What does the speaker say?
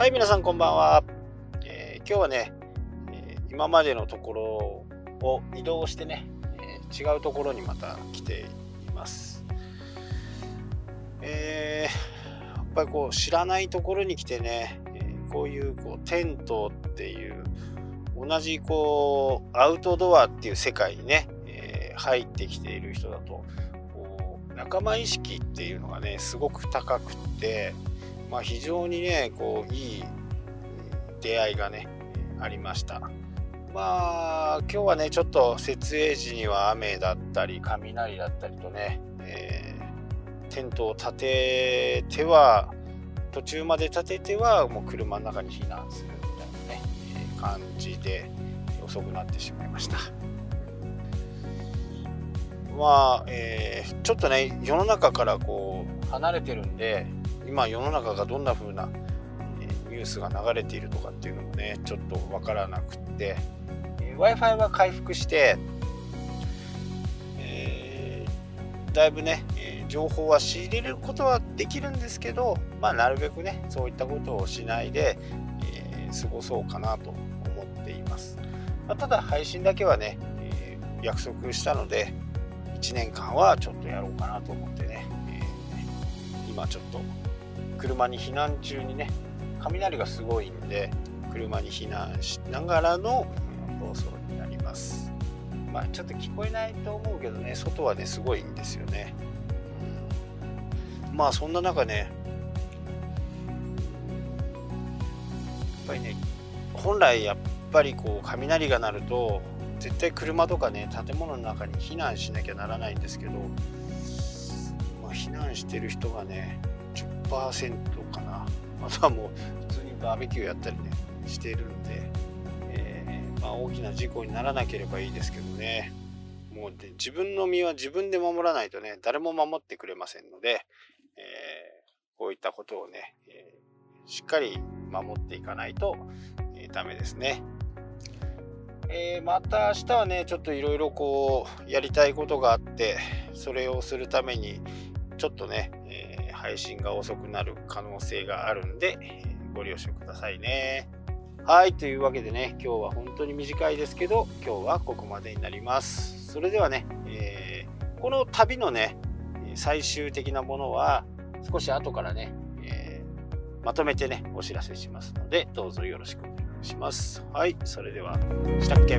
はい皆さんこんばんは、えー、今日はね、えー、今までのところを移動してね、えー、違うところにまた来ています。えー、やっぱりこう知らないところに来てね、えこういうこうテントっていう同じこうアウトドアっていう世界にね、え入ってきている人だと仲間意識っていうのがねすごく高くってまあ、非常にねこういい出会いがねありました。まあ今日はねちょっと設営時には雨だったり雷だったりとね、えー、テントを立てては途中まで立ててはもう車の中に避難するみたいなね、えー、感じで遅くなってしまいました。まあ、えー、ちょっとね世の中からこう離れてるんで今世の中がどんな風なニュースが流れているとかっていうのもねちょっと分からなくって w i f i は回復して、えー、だいぶね、え情報は仕入れることはできるんですけど、まあ、なるべくねそういったことをしないで、えー、過ごそうかなと思っています、まあ、ただ配信だけはね、えー、約束したので1年間はちょっとやろうかなと思ってね、え今ちょっと車に避難中にね雷がすごいんで車に避難しながらの放送になります。まあちょっと聞こえないと思うけどね外はねすごいんですよね、うん、まあそんな中ねやっぱりね本来やっぱりこう雷が鳴ると絶対車とかね建物の中に避難しなきゃならないんですけど、まあ、避難してる人がね10%かなあとはもう普通にバーベキューやったりねしてるんで、えー、まあ、大きな事故にならなければいいですけどねもうで自分の身は自分で守らないとね誰も守ってくれませんので、えー、こういったことをね、えー、しっかり守っていかないと、えー、ダメですね。えー、また明日はねちょっといろいろこうやりたいことがあってそれをするためにちょっとねえ配信が遅くなる可能性があるんで、ご了承くださいね。はい、というわけでね、今日は本当に短いですけど、今日はここまでになります。それではね、えー、この旅のね、最終的なものは少し後からね、えー、まとめてね、お知らせしますので、どうぞよろしくお願いします。はい、それでは、したっけ？